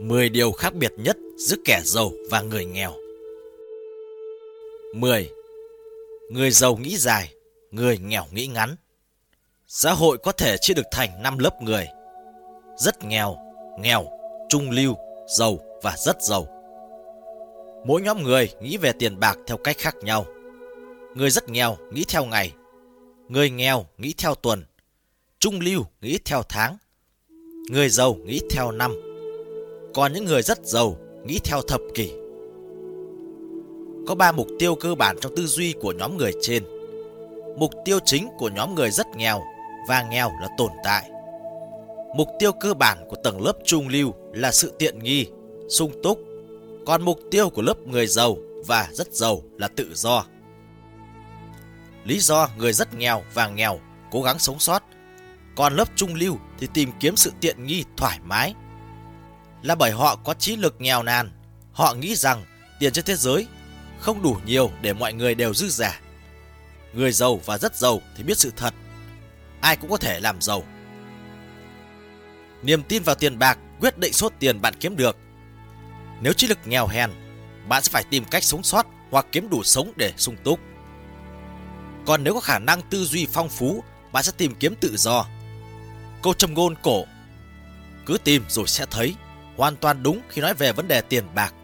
10 điều khác biệt nhất giữa kẻ giàu và người nghèo. 10. Người giàu nghĩ dài, người nghèo nghĩ ngắn. Xã hội có thể chia được thành 5 lớp người. Rất nghèo, nghèo, trung lưu, giàu và rất giàu. Mỗi nhóm người nghĩ về tiền bạc theo cách khác nhau. Người rất nghèo nghĩ theo ngày, người nghèo nghĩ theo tuần, trung lưu nghĩ theo tháng, người giàu nghĩ theo năm, còn những người rất giàu nghĩ theo thập kỷ. Có 3 mục tiêu cơ bản trong tư duy của nhóm người trên. Mục tiêu chính của nhóm người rất nghèo và nghèo là tồn tại. Mục tiêu cơ bản của tầng lớp trung lưu là sự tiện nghi, sung túc, còn mục tiêu của lớp người giàu và rất giàu là tự do. Lý do người rất nghèo và nghèo cố gắng sống sót, còn lớp trung lưu thì tìm kiếm sự tiện nghi thoải mái. Là bởi họ có trí lực nghèo nàn, họ nghĩ rằng tiền trên thế giới không đủ nhiều để mọi người đều dư giả. Người giàu và rất giàu thì biết sự thật, ai cũng có thể làm giàu. Niềm tin vào tiền bạc quyết định số tiền bạn kiếm được. Nếu trí lực nghèo hèn, bạn sẽ phải tìm cách sống sót hoặc kiếm đủ sống để sung túc. Còn nếu có khả năng tư duy phong phú, bạn sẽ tìm kiếm tự do. Câu châm ngôn cổ Cứ tìm rồi sẽ thấy Hoàn toàn đúng khi nói về vấn đề tiền bạc.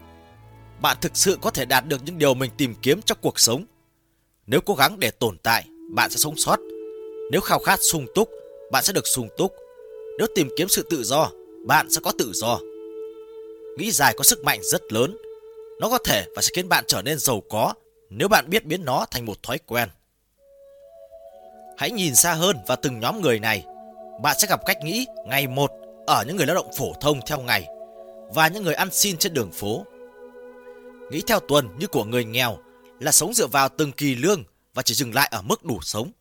Bạn thực sự có thể đạt được những điều mình tìm kiếm trong cuộc sống. Nếu cố gắng để tồn tại, bạn sẽ sống sót. Nếu khao khát sung túc, bạn sẽ được sung túc. Nếu tìm kiếm sự tự do, bạn sẽ có tự do. Nghĩ dài có sức mạnh rất lớn. Nó có thể và sẽ khiến bạn trở nên giàu có Nếu bạn biết biến nó thành một thói quen. Hãy nhìn xa hơn vào từng nhóm người này. Bạn sẽ gặp cách nghĩ ngày một ở những người lao động phổ thông theo ngày và những người ăn xin trên đường phố. Nghĩ theo tuần như của người nghèo là sống dựa vào từng kỳ lương và chỉ dừng lại ở mức đủ sống.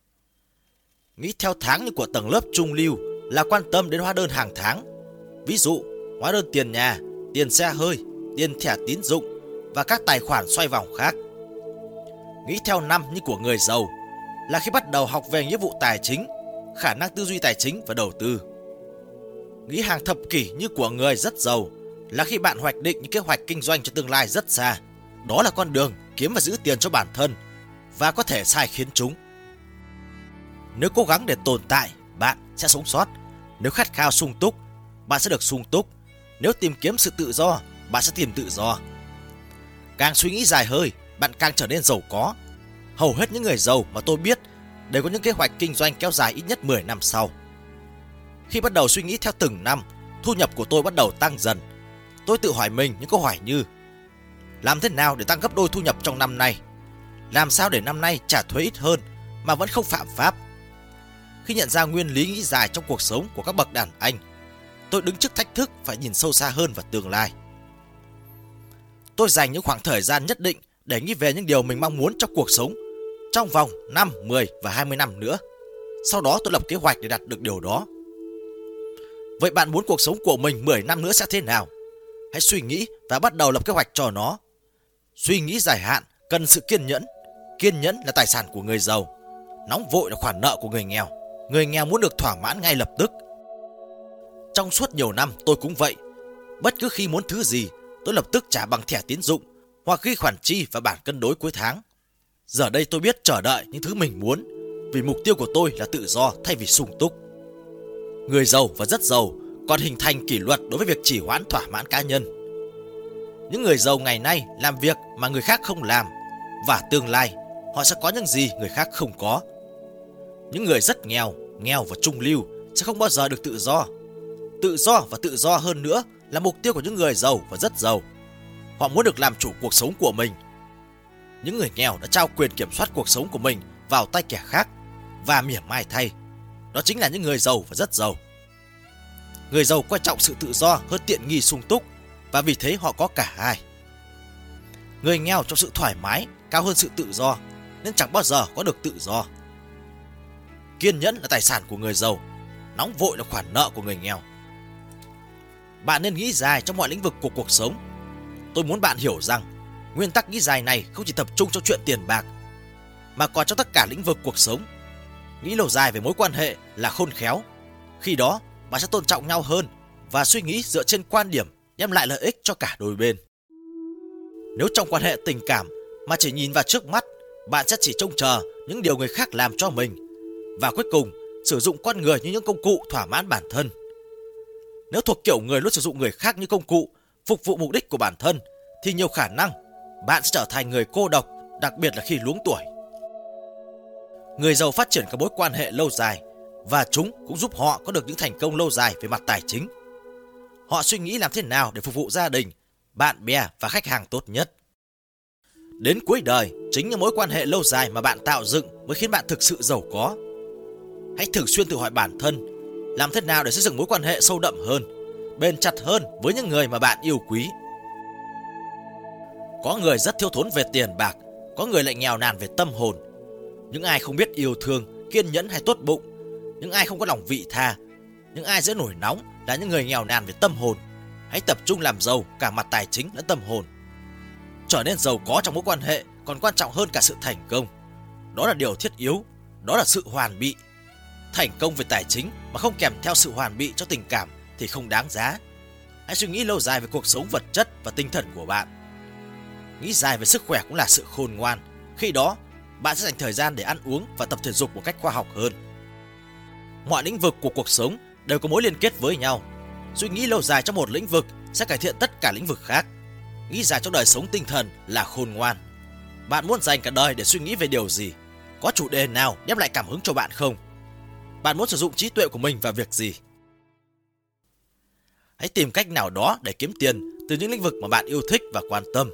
Nghĩ theo tháng như của tầng lớp trung lưu là quan tâm đến hóa đơn hàng tháng. Ví dụ, hóa đơn tiền nhà, tiền xe hơi, tiền thẻ tín dụng và các tài khoản xoay vòng khác. Nghĩ theo năm như của người giàu là khi bắt đầu học về nghĩa vụ tài chính, khả năng tư duy tài chính và đầu tư. Nghĩ hàng thập kỷ như của người rất giàu là khi bạn hoạch định những kế hoạch kinh doanh cho tương lai rất xa. Đó là con đường kiếm và giữ tiền cho bản thân và có thể sai khiến chúng. Nếu cố gắng để tồn tại, bạn sẽ sống sót. Nếu khát khao sung túc, bạn sẽ được sung túc. Nếu tìm kiếm sự tự do, bạn sẽ tìm tự do. Càng suy nghĩ dài hơi, bạn càng trở nên giàu có hầu hết những người giàu mà tôi biết đều có những kế hoạch kinh doanh kéo dài ít nhất 10 năm sau. Khi bắt đầu suy nghĩ theo từng năm, thu nhập của tôi bắt đầu tăng dần. Tôi tự hỏi mình những câu hỏi như Làm thế nào để tăng gấp đôi thu nhập trong năm nay? Làm sao để năm nay trả thuế ít hơn mà vẫn không phạm pháp? Khi nhận ra nguyên lý nghĩ dài trong cuộc sống của các bậc đàn anh, tôi đứng trước thách thức phải nhìn sâu xa hơn vào tương lai. Tôi dành những khoảng thời gian nhất định để nghĩ về những điều mình mong muốn trong cuộc sống trong vòng 5, 10 và 20 năm nữa. Sau đó tôi lập kế hoạch để đạt được điều đó. Vậy bạn muốn cuộc sống của mình 10 năm nữa sẽ thế nào? Hãy suy nghĩ và bắt đầu lập kế hoạch cho nó. Suy nghĩ dài hạn cần sự kiên nhẫn. Kiên nhẫn là tài sản của người giàu. Nóng vội là khoản nợ của người nghèo. Người nghèo muốn được thỏa mãn ngay lập tức. Trong suốt nhiều năm tôi cũng vậy. Bất cứ khi muốn thứ gì, tôi lập tức trả bằng thẻ tín dụng hoặc ghi khoản chi và bản cân đối cuối tháng. Giờ đây tôi biết chờ đợi những thứ mình muốn vì mục tiêu của tôi là tự do thay vì sung túc. Người giàu và rất giàu còn hình thành kỷ luật đối với việc chỉ hoãn thỏa mãn cá nhân. Những người giàu ngày nay làm việc mà người khác không làm và tương lai họ sẽ có những gì người khác không có. Những người rất nghèo, nghèo và trung lưu sẽ không bao giờ được tự do. Tự do và tự do hơn nữa là mục tiêu của những người giàu và rất giàu. Họ muốn được làm chủ cuộc sống của mình những người nghèo đã trao quyền kiểm soát cuộc sống của mình vào tay kẻ khác và mỉa mai thay. Đó chính là những người giàu và rất giàu. Người giàu quan trọng sự tự do hơn tiện nghi sung túc và vì thế họ có cả hai. Người nghèo trong sự thoải mái cao hơn sự tự do nên chẳng bao giờ có được tự do. Kiên nhẫn là tài sản của người giàu, nóng vội là khoản nợ của người nghèo. Bạn nên nghĩ dài trong mọi lĩnh vực của cuộc sống. Tôi muốn bạn hiểu rằng Nguyên tắc nghĩ dài này không chỉ tập trung cho chuyện tiền bạc, mà còn trong tất cả lĩnh vực cuộc sống. Nghĩ lâu dài về mối quan hệ là khôn khéo. Khi đó, bạn sẽ tôn trọng nhau hơn và suy nghĩ dựa trên quan điểm đem lại lợi ích cho cả đôi bên. Nếu trong quan hệ tình cảm mà chỉ nhìn vào trước mắt, bạn sẽ chỉ trông chờ những điều người khác làm cho mình và cuối cùng sử dụng con người như những công cụ thỏa mãn bản thân. Nếu thuộc kiểu người luôn sử dụng người khác như công cụ phục vụ mục đích của bản thân thì nhiều khả năng bạn sẽ trở thành người cô độc, đặc biệt là khi luống tuổi. Người giàu phát triển các mối quan hệ lâu dài và chúng cũng giúp họ có được những thành công lâu dài về mặt tài chính. Họ suy nghĩ làm thế nào để phục vụ gia đình, bạn bè và khách hàng tốt nhất. Đến cuối đời, chính những mối quan hệ lâu dài mà bạn tạo dựng mới khiến bạn thực sự giàu có. Hãy thường xuyên tự hỏi bản thân, làm thế nào để xây dựng mối quan hệ sâu đậm hơn, bền chặt hơn với những người mà bạn yêu quý. Có người rất thiếu thốn về tiền bạc, có người lại nghèo nàn về tâm hồn. Những ai không biết yêu thương, kiên nhẫn hay tốt bụng, những ai không có lòng vị tha, những ai dễ nổi nóng là những người nghèo nàn về tâm hồn. Hãy tập trung làm giàu cả mặt tài chính lẫn tâm hồn. Trở nên giàu có trong mối quan hệ còn quan trọng hơn cả sự thành công. Đó là điều thiết yếu, đó là sự hoàn bị. Thành công về tài chính mà không kèm theo sự hoàn bị cho tình cảm thì không đáng giá. Hãy suy nghĩ lâu dài về cuộc sống vật chất và tinh thần của bạn. Nghĩ dài về sức khỏe cũng là sự khôn ngoan. Khi đó, bạn sẽ dành thời gian để ăn uống và tập thể dục một cách khoa học hơn. Mọi lĩnh vực của cuộc sống đều có mối liên kết với nhau. Suy nghĩ lâu dài trong một lĩnh vực sẽ cải thiện tất cả lĩnh vực khác. Nghĩ dài trong đời sống tinh thần là khôn ngoan. Bạn muốn dành cả đời để suy nghĩ về điều gì? Có chủ đề nào đem lại cảm hứng cho bạn không? Bạn muốn sử dụng trí tuệ của mình vào việc gì? Hãy tìm cách nào đó để kiếm tiền từ những lĩnh vực mà bạn yêu thích và quan tâm.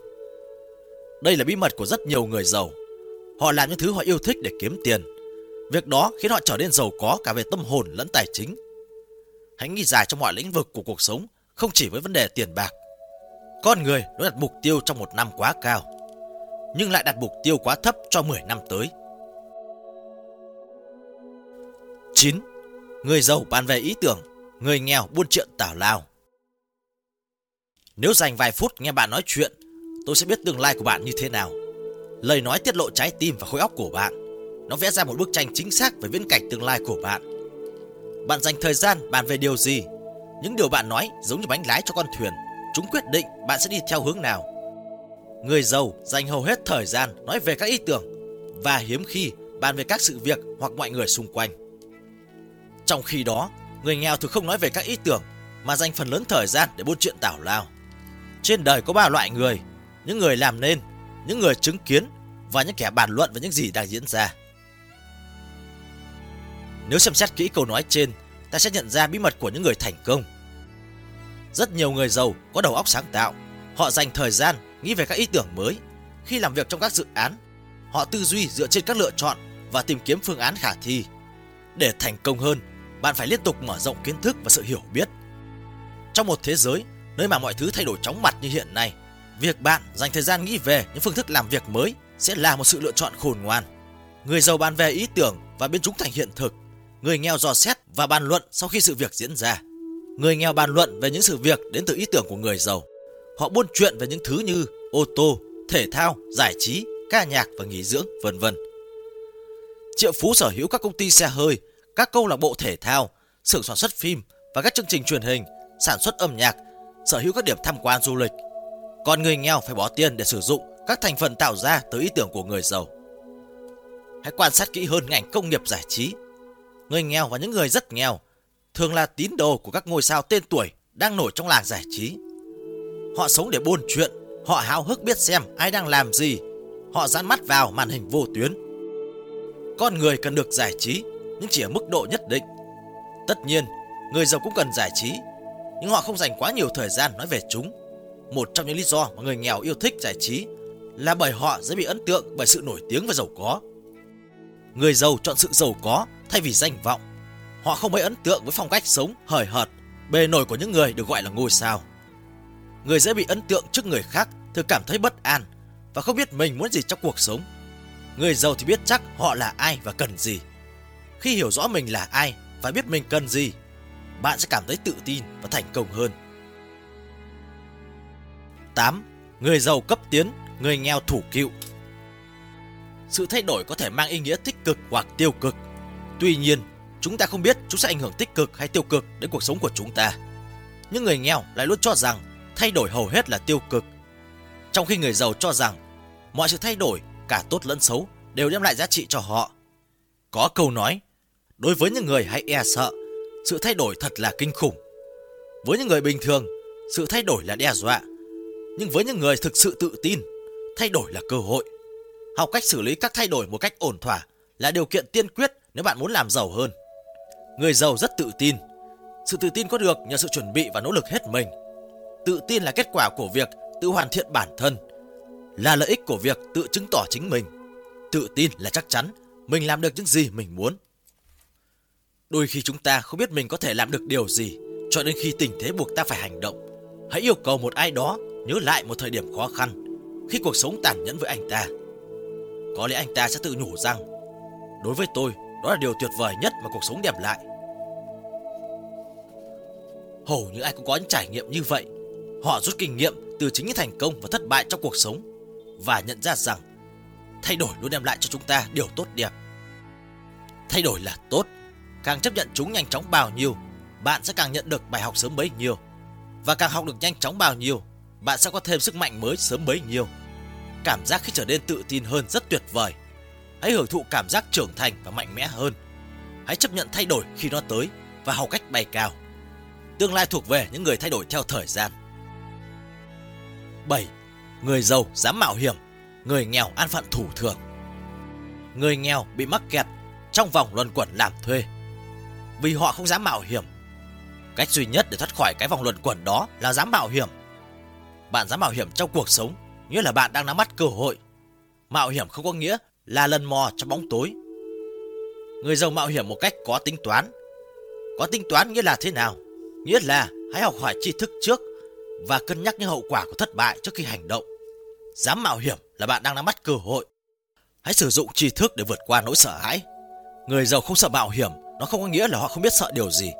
Đây là bí mật của rất nhiều người giàu. Họ làm những thứ họ yêu thích để kiếm tiền. Việc đó khiến họ trở nên giàu có cả về tâm hồn lẫn tài chính. Hãy nghĩ dài trong mọi lĩnh vực của cuộc sống, không chỉ với vấn đề tiền bạc. Con người nó đặt mục tiêu trong một năm quá cao, nhưng lại đặt mục tiêu quá thấp cho 10 năm tới. 9. Người giàu bàn về ý tưởng, người nghèo buôn chuyện tảo lao. Nếu dành vài phút nghe bạn nói chuyện, tôi sẽ biết tương lai của bạn như thế nào. Lời nói tiết lộ trái tim và khối óc của bạn. Nó vẽ ra một bức tranh chính xác về viễn cảnh tương lai của bạn. Bạn dành thời gian bàn về điều gì? Những điều bạn nói giống như bánh lái cho con thuyền. Chúng quyết định bạn sẽ đi theo hướng nào. Người giàu dành hầu hết thời gian nói về các ý tưởng và hiếm khi bàn về các sự việc hoặc mọi người xung quanh. Trong khi đó, người nghèo thường không nói về các ý tưởng mà dành phần lớn thời gian để buôn chuyện tảo lao. Trên đời có ba loại người, những người làm nên, những người chứng kiến và những kẻ bàn luận về những gì đang diễn ra. Nếu xem xét kỹ câu nói trên, ta sẽ nhận ra bí mật của những người thành công. Rất nhiều người giàu có đầu óc sáng tạo, họ dành thời gian nghĩ về các ý tưởng mới. Khi làm việc trong các dự án, họ tư duy dựa trên các lựa chọn và tìm kiếm phương án khả thi. Để thành công hơn, bạn phải liên tục mở rộng kiến thức và sự hiểu biết. Trong một thế giới nơi mà mọi thứ thay đổi chóng mặt như hiện nay, việc bạn dành thời gian nghĩ về những phương thức làm việc mới sẽ là một sự lựa chọn khôn ngoan. Người giàu bàn về ý tưởng và biến chúng thành hiện thực. Người nghèo dò xét và bàn luận sau khi sự việc diễn ra. Người nghèo bàn luận về những sự việc đến từ ý tưởng của người giàu. Họ buôn chuyện về những thứ như ô tô, thể thao, giải trí, ca nhạc và nghỉ dưỡng, vân vân. Triệu Phú sở hữu các công ty xe hơi, các câu lạc bộ thể thao, xưởng sản xuất phim và các chương trình truyền hình, sản xuất âm nhạc, sở hữu các điểm tham quan du lịch. Còn người nghèo phải bỏ tiền để sử dụng các thành phần tạo ra từ ý tưởng của người giàu. Hãy quan sát kỹ hơn ngành công nghiệp giải trí. Người nghèo và những người rất nghèo thường là tín đồ của các ngôi sao tên tuổi đang nổi trong làng giải trí. Họ sống để buôn chuyện, họ háo hức biết xem ai đang làm gì, họ dán mắt vào màn hình vô tuyến. Con người cần được giải trí, nhưng chỉ ở mức độ nhất định. Tất nhiên, người giàu cũng cần giải trí, nhưng họ không dành quá nhiều thời gian nói về chúng. Một trong những lý do mà người nghèo yêu thích giải trí là bởi họ dễ bị ấn tượng bởi sự nổi tiếng và giàu có. Người giàu chọn sự giàu có thay vì danh vọng. Họ không mấy ấn tượng với phong cách sống hời hợt, bề nổi của những người được gọi là ngôi sao. Người dễ bị ấn tượng trước người khác thường cảm thấy bất an và không biết mình muốn gì trong cuộc sống. Người giàu thì biết chắc họ là ai và cần gì. Khi hiểu rõ mình là ai và biết mình cần gì, bạn sẽ cảm thấy tự tin và thành công hơn. 8. Người giàu cấp tiến, người nghèo thủ cựu. Sự thay đổi có thể mang ý nghĩa tích cực hoặc tiêu cực. Tuy nhiên, chúng ta không biết chúng sẽ ảnh hưởng tích cực hay tiêu cực đến cuộc sống của chúng ta. Những người nghèo lại luôn cho rằng thay đổi hầu hết là tiêu cực. Trong khi người giàu cho rằng mọi sự thay đổi, cả tốt lẫn xấu, đều đem lại giá trị cho họ. Có câu nói, đối với những người hãy e sợ, sự thay đổi thật là kinh khủng. Với những người bình thường, sự thay đổi là đe dọa. Nhưng với những người thực sự tự tin, thay đổi là cơ hội. Học cách xử lý các thay đổi một cách ổn thỏa là điều kiện tiên quyết nếu bạn muốn làm giàu hơn. Người giàu rất tự tin. Sự tự tin có được nhờ sự chuẩn bị và nỗ lực hết mình. Tự tin là kết quả của việc tự hoàn thiện bản thân, là lợi ích của việc tự chứng tỏ chính mình. Tự tin là chắc chắn mình làm được những gì mình muốn. Đôi khi chúng ta không biết mình có thể làm được điều gì, cho đến khi tình thế buộc ta phải hành động. Hãy yêu cầu một ai đó nhớ lại một thời điểm khó khăn, khi cuộc sống tàn nhẫn với anh ta. Có lẽ anh ta sẽ tự nhủ rằng, đối với tôi, đó là điều tuyệt vời nhất mà cuộc sống đem lại. Hầu như ai cũng có những trải nghiệm như vậy. Họ rút kinh nghiệm từ chính những thành công và thất bại trong cuộc sống và nhận ra rằng thay đổi luôn đem lại cho chúng ta điều tốt đẹp. Thay đổi là tốt, càng chấp nhận chúng nhanh chóng bao nhiêu, bạn sẽ càng nhận được bài học sớm bấy nhiêu. Và càng học được nhanh chóng bao nhiêu, bạn sẽ có thêm sức mạnh mới sớm bấy nhiêu. Cảm giác khi trở nên tự tin hơn rất tuyệt vời. Hãy hưởng thụ cảm giác trưởng thành và mạnh mẽ hơn. Hãy chấp nhận thay đổi khi nó tới và học cách bay cao. Tương lai thuộc về những người thay đổi theo thời gian. 7. Người giàu dám mạo hiểm, người nghèo an phận thủ thường. Người nghèo bị mắc kẹt trong vòng luẩn quẩn làm thuê vì họ không dám mạo hiểm. Cách duy nhất để thoát khỏi cái vòng luẩn quẩn đó là dám mạo hiểm. Bạn dám mạo hiểm trong cuộc sống, nghĩa là bạn đang nắm bắt cơ hội. Mạo hiểm không có nghĩa là lần mò trong bóng tối. Người giàu mạo hiểm một cách có tính toán. Có tính toán nghĩa là thế nào? Nghĩa là hãy học hỏi tri thức trước và cân nhắc những hậu quả của thất bại trước khi hành động. Dám mạo hiểm là bạn đang nắm bắt cơ hội. Hãy sử dụng tri thức để vượt qua nỗi sợ hãi. Người giàu không sợ mạo hiểm, nó không có nghĩa là họ không biết sợ điều gì.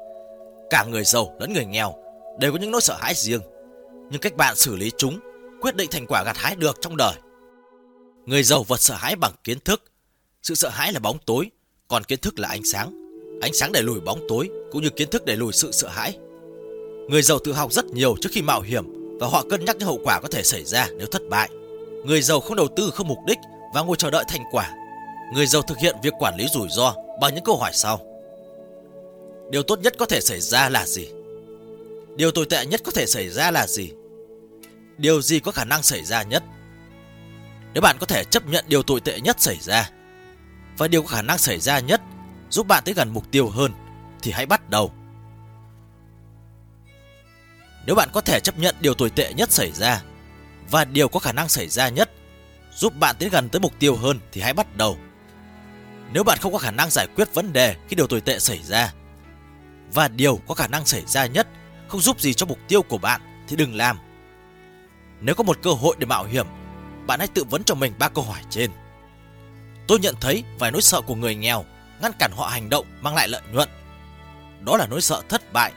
Cả người giàu lẫn người nghèo đều có những nỗi sợ hãi riêng, nhưng cách bạn xử lý chúng quyết định thành quả gặt hái được trong đời. Người giàu vật sợ hãi bằng kiến thức. Sự sợ hãi là bóng tối, còn kiến thức là ánh sáng. Ánh sáng đẩy lùi bóng tối, cũng như kiến thức đẩy lùi sự sợ hãi. Người giàu tự học rất nhiều trước khi mạo hiểm và họ cân nhắc những hậu quả có thể xảy ra nếu thất bại. Người giàu không đầu tư không mục đích và ngồi chờ đợi thành quả. Người giàu thực hiện việc quản lý rủi ro bằng những câu hỏi sau. Điều tốt nhất có thể xảy ra là gì? Điều tồi tệ nhất có thể xảy ra là gì? Điều gì có khả năng xảy ra nhất? Nếu bạn có thể chấp nhận điều tồi tệ nhất xảy ra và điều có khả năng xảy ra nhất giúp bạn tới gần mục tiêu hơn thì hãy bắt đầu. Nếu bạn có thể chấp nhận điều tồi tệ nhất xảy ra và điều có khả năng xảy ra nhất giúp bạn tiến gần tới mục tiêu hơn thì hãy bắt đầu. Nếu bạn không có khả năng giải quyết vấn đề khi điều tồi tệ xảy ra và điều có khả năng xảy ra nhất không giúp gì cho mục tiêu của bạn thì đừng làm. Nếu có một cơ hội để mạo hiểm, bạn hãy tự vấn cho mình ba câu hỏi trên. Tôi nhận thấy vài nỗi sợ của người nghèo ngăn cản họ hành động mang lại lợi nhuận. Đó là nỗi sợ thất bại,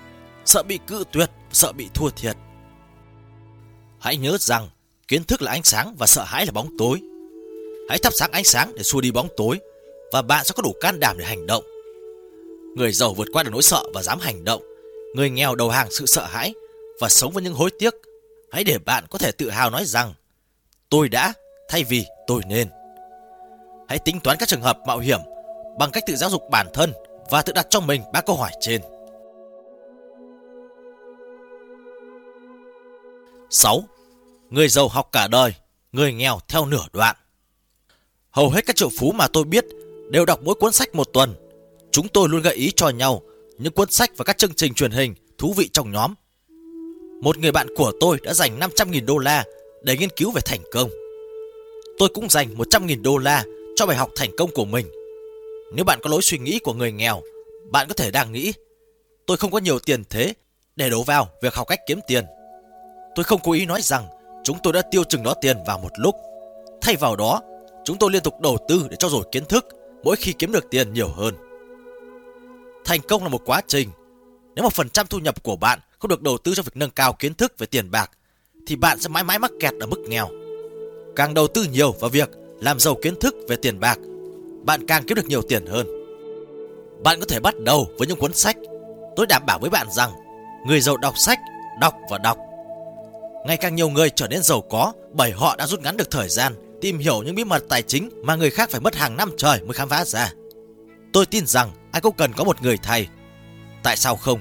sợ bị cự tuyệt, sợ bị thua thiệt. Hãy nhớ rằng kiến thức là ánh sáng và sợ hãi là bóng tối. Hãy thắp sáng ánh sáng để xua đi bóng tối và bạn sẽ có đủ can đảm để hành động. Người giàu vượt qua được nỗi sợ và dám hành động. Người nghèo đầu hàng sự sợ hãi và sống với những hối tiếc. Hãy để bạn có thể tự hào nói rằng tôi đã thay vì tôi nên. Hãy tính toán các trường hợp mạo hiểm bằng cách tự giáo dục bản thân và tự đặt cho mình ba câu hỏi trên. 6. Người giàu học cả đời, người nghèo theo nửa đoạn. Hầu hết các triệu phú mà tôi biết đều đọc mỗi cuốn sách một tuần. Chúng tôi luôn gợi ý cho nhau những cuốn sách và các chương trình truyền hình thú vị trong nhóm. Một người bạn của tôi đã dành 500.000 đô la để nghiên cứu về thành công. Tôi cũng dành 100.000 đô la cho bài học thành công của mình. Nếu bạn có lối suy nghĩ của người nghèo, bạn có thể đang nghĩ tôi không có nhiều tiền thế để đổ vào việc học cách kiếm tiền. Tôi không cố ý nói rằng chúng tôi đã tiêu chừng đó tiền vào một lúc. Thay vào đó, chúng tôi liên tục đầu tư để cho dồi kiến thức mỗi khi kiếm được tiền nhiều hơn. Thành công là một quá trình. Nếu một phần trăm thu nhập của bạn không được đầu tư cho việc nâng cao kiến thức về tiền bạc, thì bạn sẽ mãi mãi mắc kẹt ở mức nghèo. Càng đầu tư nhiều vào việc làm giàu kiến thức về tiền bạc, bạn càng kiếm được nhiều tiền hơn. Bạn có thể bắt đầu với những cuốn sách. Tôi đảm bảo với bạn rằng, người giàu đọc sách, đọc và đọc. Ngày càng nhiều người trở nên giàu có bởi họ đã rút ngắn được thời gian tìm hiểu những bí mật tài chính mà người khác phải mất hàng năm trời mới khám phá ra. Tôi tin rằng ai cũng cần có một người thầy. Tại sao không?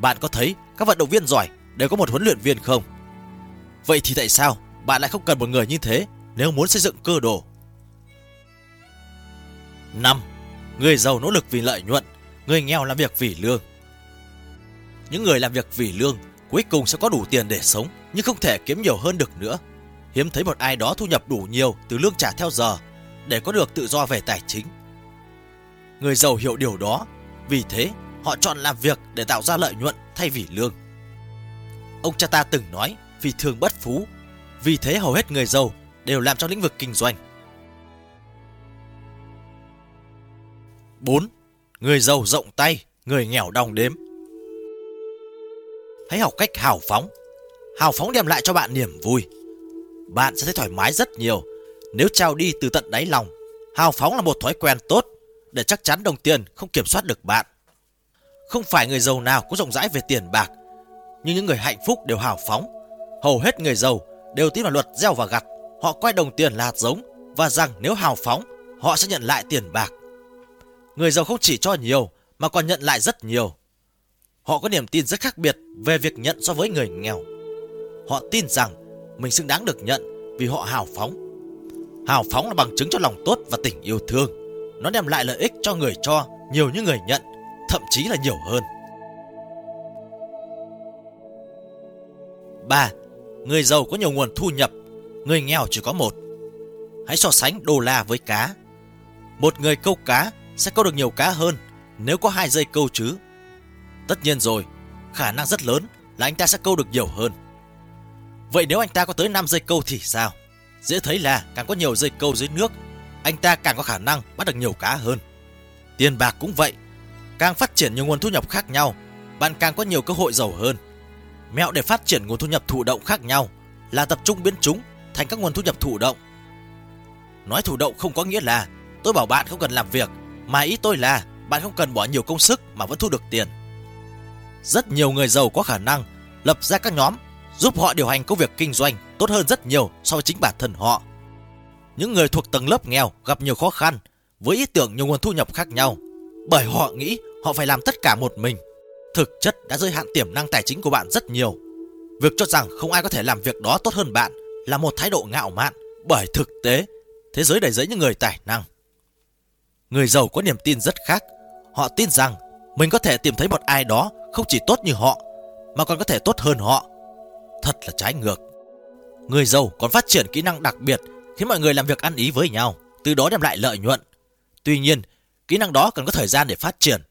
Bạn có thấy các vận động viên giỏi đều có một huấn luyện viên không? Vậy thì tại sao bạn lại không cần một người như thế nếu muốn xây dựng cơ đồ? 5. Người giàu nỗ lực vì lợi nhuận, người nghèo làm việc vì lương. Những người làm việc vì lương cuối cùng sẽ có đủ tiền để sống nhưng không thể kiếm nhiều hơn được nữa. Hiếm thấy một ai đó thu nhập đủ nhiều từ lương trả theo giờ để có được tự do về tài chính. Người giàu hiểu điều đó, vì thế họ chọn làm việc để tạo ra lợi nhuận thay vì lương. Ông cha ta từng nói vì thường bất phú, vì thế hầu hết người giàu đều làm trong lĩnh vực kinh doanh. 4. Người giàu rộng tay, người nghèo đong đếm. Hãy học cách hào phóng. Hào phóng đem lại cho bạn niềm vui. Bạn sẽ thấy thoải mái rất nhiều nếu trao đi từ tận đáy lòng. Hào phóng là một thói quen tốt để chắc chắn đồng tiền không kiểm soát được bạn. Không phải người giàu nào cũng rộng rãi về tiền bạc, nhưng những người hạnh phúc đều hào phóng. Hầu hết người giàu đều tin vào luật gieo và gặt. Họ coi đồng tiền là hạt giống và rằng nếu hào phóng, họ sẽ nhận lại tiền bạc. Người giàu không chỉ cho nhiều mà còn nhận lại rất nhiều. Họ có niềm tin rất khác biệt về việc nhận so với người nghèo. Họ tin rằng mình xứng đáng được nhận vì họ hào phóng. Hào phóng là bằng chứng cho lòng tốt và tình yêu thương. Nó đem lại lợi ích cho người cho nhiều như người nhận, thậm chí là nhiều hơn. 3. Người giàu có nhiều nguồn thu nhập, người nghèo chỉ có một. Hãy so sánh đô la với cá. Một người câu cá sẽ câu được nhiều cá hơn nếu có hai dây câu chứ. Tất nhiên rồi, khả năng rất lớn là anh ta sẽ câu được nhiều hơn. Vậy nếu anh ta có tới 5 dây câu thì sao? Dễ thấy là càng có nhiều dây câu dưới nước, anh ta càng có khả năng bắt được nhiều cá hơn. Tiền bạc cũng vậy, càng phát triển nhiều nguồn thu nhập khác nhau, bạn càng có nhiều cơ hội giàu hơn. Mẹo để phát triển nguồn thu nhập thụ động khác nhau là tập trung biến chúng thành các nguồn thu nhập thụ động. Nói thụ động không có nghĩa là tôi bảo bạn không cần làm việc, mà ý tôi là bạn không cần bỏ nhiều công sức mà vẫn thu được tiền. Rất nhiều người giàu có khả năng lập ra các nhóm giúp họ điều hành công việc kinh doanh tốt hơn rất nhiều so với chính bản thân họ. Những người thuộc tầng lớp nghèo gặp nhiều khó khăn với ý tưởng nhiều nguồn thu nhập khác nhau bởi họ nghĩ họ phải làm tất cả một mình. Thực chất đã giới hạn tiềm năng tài chính của bạn rất nhiều. Việc cho rằng không ai có thể làm việc đó tốt hơn bạn là một thái độ ngạo mạn bởi thực tế thế giới đầy rẫy những người tài năng. Người giàu có niềm tin rất khác. Họ tin rằng mình có thể tìm thấy một ai đó không chỉ tốt như họ mà còn có thể tốt hơn họ. Thật là trái ngược. Người giàu còn phát triển kỹ năng đặc biệt khiến mọi người làm việc ăn ý với nhau, từ đó đem lại lợi nhuận. Tuy nhiên, kỹ năng đó cần có thời gian để phát triển.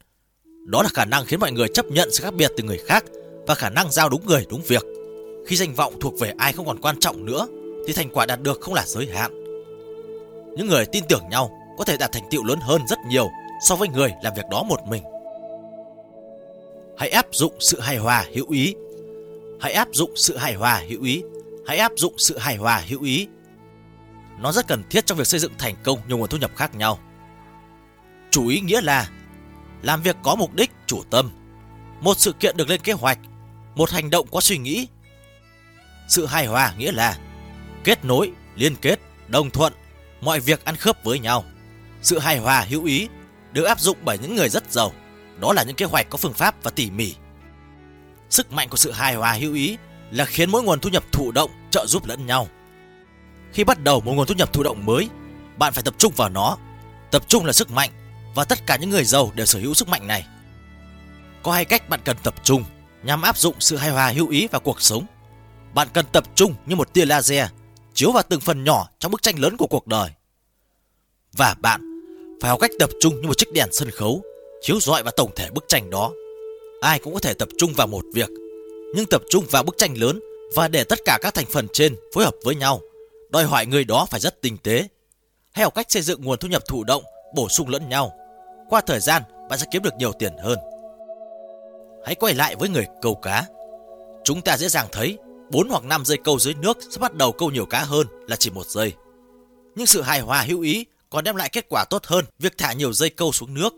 Đó là khả năng khiến mọi người chấp nhận sự khác biệt từ người khác và khả năng giao đúng người, đúng việc. Khi danh vọng thuộc về ai không còn quan trọng nữa, thì thành quả đạt được không là giới hạn. Những người tin tưởng nhau có thể đạt thành tựu lớn hơn rất nhiều so với người làm việc đó một mình. Hãy áp dụng sự hài hòa hữu ý. Hãy áp dụng sự hài hòa hữu ý. Hãy áp dụng sự hài hòa hữu ý. Nó rất cần thiết trong việc xây dựng thành công nhiều nguồn thu nhập khác nhau. Chủ ý nghĩa là làm việc có mục đích, chủ tâm. Một sự kiện được lên kế hoạch, một hành động có suy nghĩ. Sự hài hòa nghĩa là kết nối, liên kết, đồng thuận, mọi việc ăn khớp với nhau. Sự hài hòa hữu ý được áp dụng bởi những người rất giàu. Đó là những kế hoạch có phương pháp và tỉ mỉ. Sức mạnh của sự hài hòa hữu ý là khiến mỗi nguồn thu nhập thụ động trợ giúp lẫn nhau. Khi bắt đầu một nguồn thu nhập thụ động mới, bạn phải tập trung vào nó. Tập trung là sức mạnh và tất cả những người giàu đều sở hữu sức mạnh này. Có hai cách bạn cần tập trung nhằm áp dụng sự hài hòa hữu ý vào cuộc sống. Bạn cần tập trung như một tia laser chiếu vào từng phần nhỏ trong bức tranh lớn của cuộc đời. Và bạn phải học cách tập trung như một chiếc đèn sân khấu chiếu rọi vào tổng thể bức tranh đó. Ai cũng có thể tập trung vào một việc, nhưng tập trung vào bức tranh lớn và để tất cả các thành phần trên phối hợp với nhau, đòi hỏi người đó phải rất tinh tế. Hãy học cách xây dựng nguồn thu nhập thụ động, bổ sung lẫn nhau. Qua thời gian, bạn sẽ kiếm được nhiều tiền hơn. Hãy quay lại với người câu cá. Chúng ta dễ dàng thấy 4 hoặc 5 giây câu dưới nước sẽ bắt đầu câu nhiều cá hơn là chỉ một giây. Nhưng sự hài hòa hữu ý còn đem lại kết quả tốt hơn việc thả nhiều dây câu xuống nước.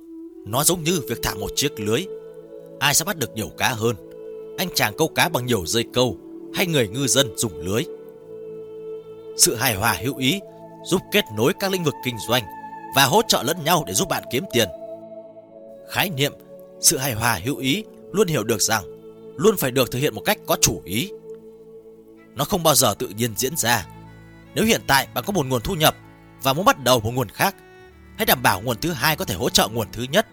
Nó giống như việc thả một chiếc lưới. Ai sẽ bắt được nhiều cá hơn? Anh chàng câu cá bằng nhiều dây câu hay người ngư dân dùng lưới. Sự hài hòa hữu ý giúp kết nối các lĩnh vực kinh doanh và hỗ trợ lẫn nhau để giúp bạn kiếm tiền. Khái niệm sự hài hòa hữu ý luôn hiểu được rằng luôn phải được thực hiện một cách có chủ ý. Nó không bao giờ tự nhiên diễn ra. Nếu hiện tại bạn có một nguồn thu nhập và muốn bắt đầu một nguồn khác, hãy đảm bảo nguồn thứ hai có thể hỗ trợ nguồn thứ nhất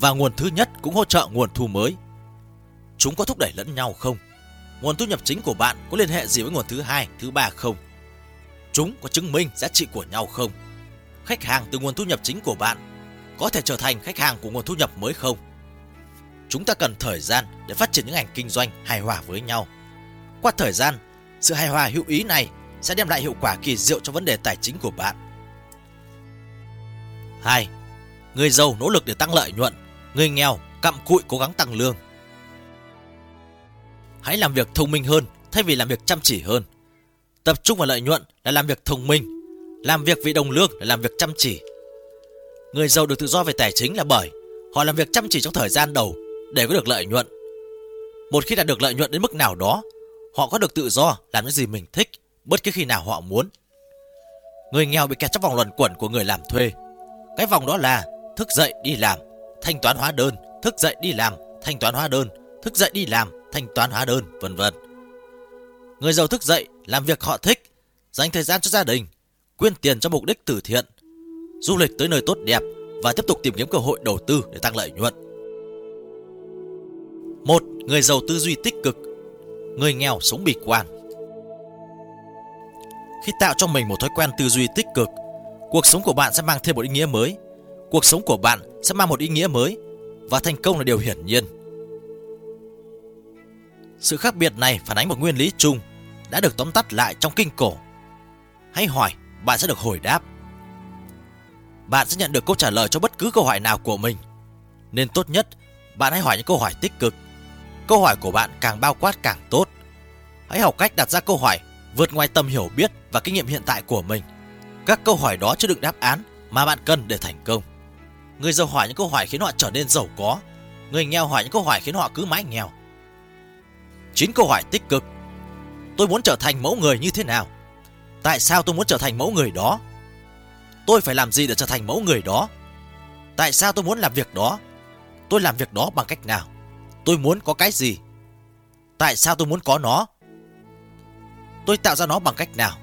và nguồn thứ nhất cũng hỗ trợ nguồn thu mới. Chúng có thúc đẩy lẫn nhau không? Nguồn thu nhập chính của bạn có liên hệ gì với nguồn thứ hai, thứ ba không? Chúng có chứng minh giá trị của nhau không? Khách hàng từ nguồn thu nhập chính của bạn có thể trở thành khách hàng của nguồn thu nhập mới không? Chúng ta cần thời gian để phát triển những ngành kinh doanh hài hòa với nhau. Qua thời gian, sự hài hòa hữu ý này sẽ đem lại hiệu quả kỳ diệu cho vấn đề tài chính của bạn. 2. Người giàu nỗ lực để tăng lợi nhuận, người nghèo cặm cụi cố gắng tăng lương. Hãy làm việc thông minh hơn thay vì làm việc chăm chỉ hơn. Tập trung vào lợi nhuận là làm việc thông minh, làm việc vì đồng lương là làm việc chăm chỉ. Người giàu được tự do về tài chính là bởi họ làm việc chăm chỉ trong thời gian đầu để có được lợi nhuận. Một khi đạt được lợi nhuận đến mức nào đó, họ có được tự do làm những gì mình thích bất cứ khi nào họ muốn. Người nghèo bị kẹt trong vòng luẩn quẩn của người làm thuê. Cái vòng đó là thức dậy đi làm, thanh toán hóa đơn, thức dậy đi làm, thanh toán hóa đơn, thức dậy đi làm, thanh toán hóa đơn, vân vân. Người giàu thức dậy làm việc họ thích, dành thời gian cho gia đình, quyên tiền cho mục đích từ thiện, du lịch tới nơi tốt đẹp và tiếp tục tìm kiếm cơ hội đầu tư để tăng lợi nhuận. Một người giàu tư duy tích cực, người nghèo sống bi quan. Khi tạo cho mình một thói quen tư duy tích cực, cuộc sống của bạn sẽ mang thêm một ý nghĩa mới. Cuộc sống của bạn sẽ mang một ý nghĩa mới và thành công là điều hiển nhiên. Sự khác biệt này phản ánh một nguyên lý chung đã được tóm tắt lại trong kinh cổ. Hãy hỏi, bạn sẽ được hồi đáp. Bạn sẽ nhận được câu trả lời cho bất cứ câu hỏi nào của mình. Nên tốt nhất, bạn hãy hỏi những câu hỏi tích cực. Câu hỏi của bạn càng bao quát càng tốt. Hãy học cách đặt ra câu hỏi vượt ngoài tầm hiểu biết và kinh nghiệm hiện tại của mình. Các câu hỏi đó chứa đựng đáp án mà bạn cần để thành công. Người giàu hỏi những câu hỏi khiến họ trở nên giàu có. Người nghèo hỏi những câu hỏi khiến họ cứ mãi nghèo. 9 câu hỏi tích cực. Tôi muốn trở thành mẫu người như thế nào? Tại sao tôi muốn trở thành mẫu người đó? Tôi phải làm gì để trở thành mẫu người đó? Tại sao tôi muốn làm việc đó? Tôi làm việc đó bằng cách nào? Tôi muốn có cái gì? Tại sao tôi muốn có nó? Tôi tạo ra nó bằng cách nào?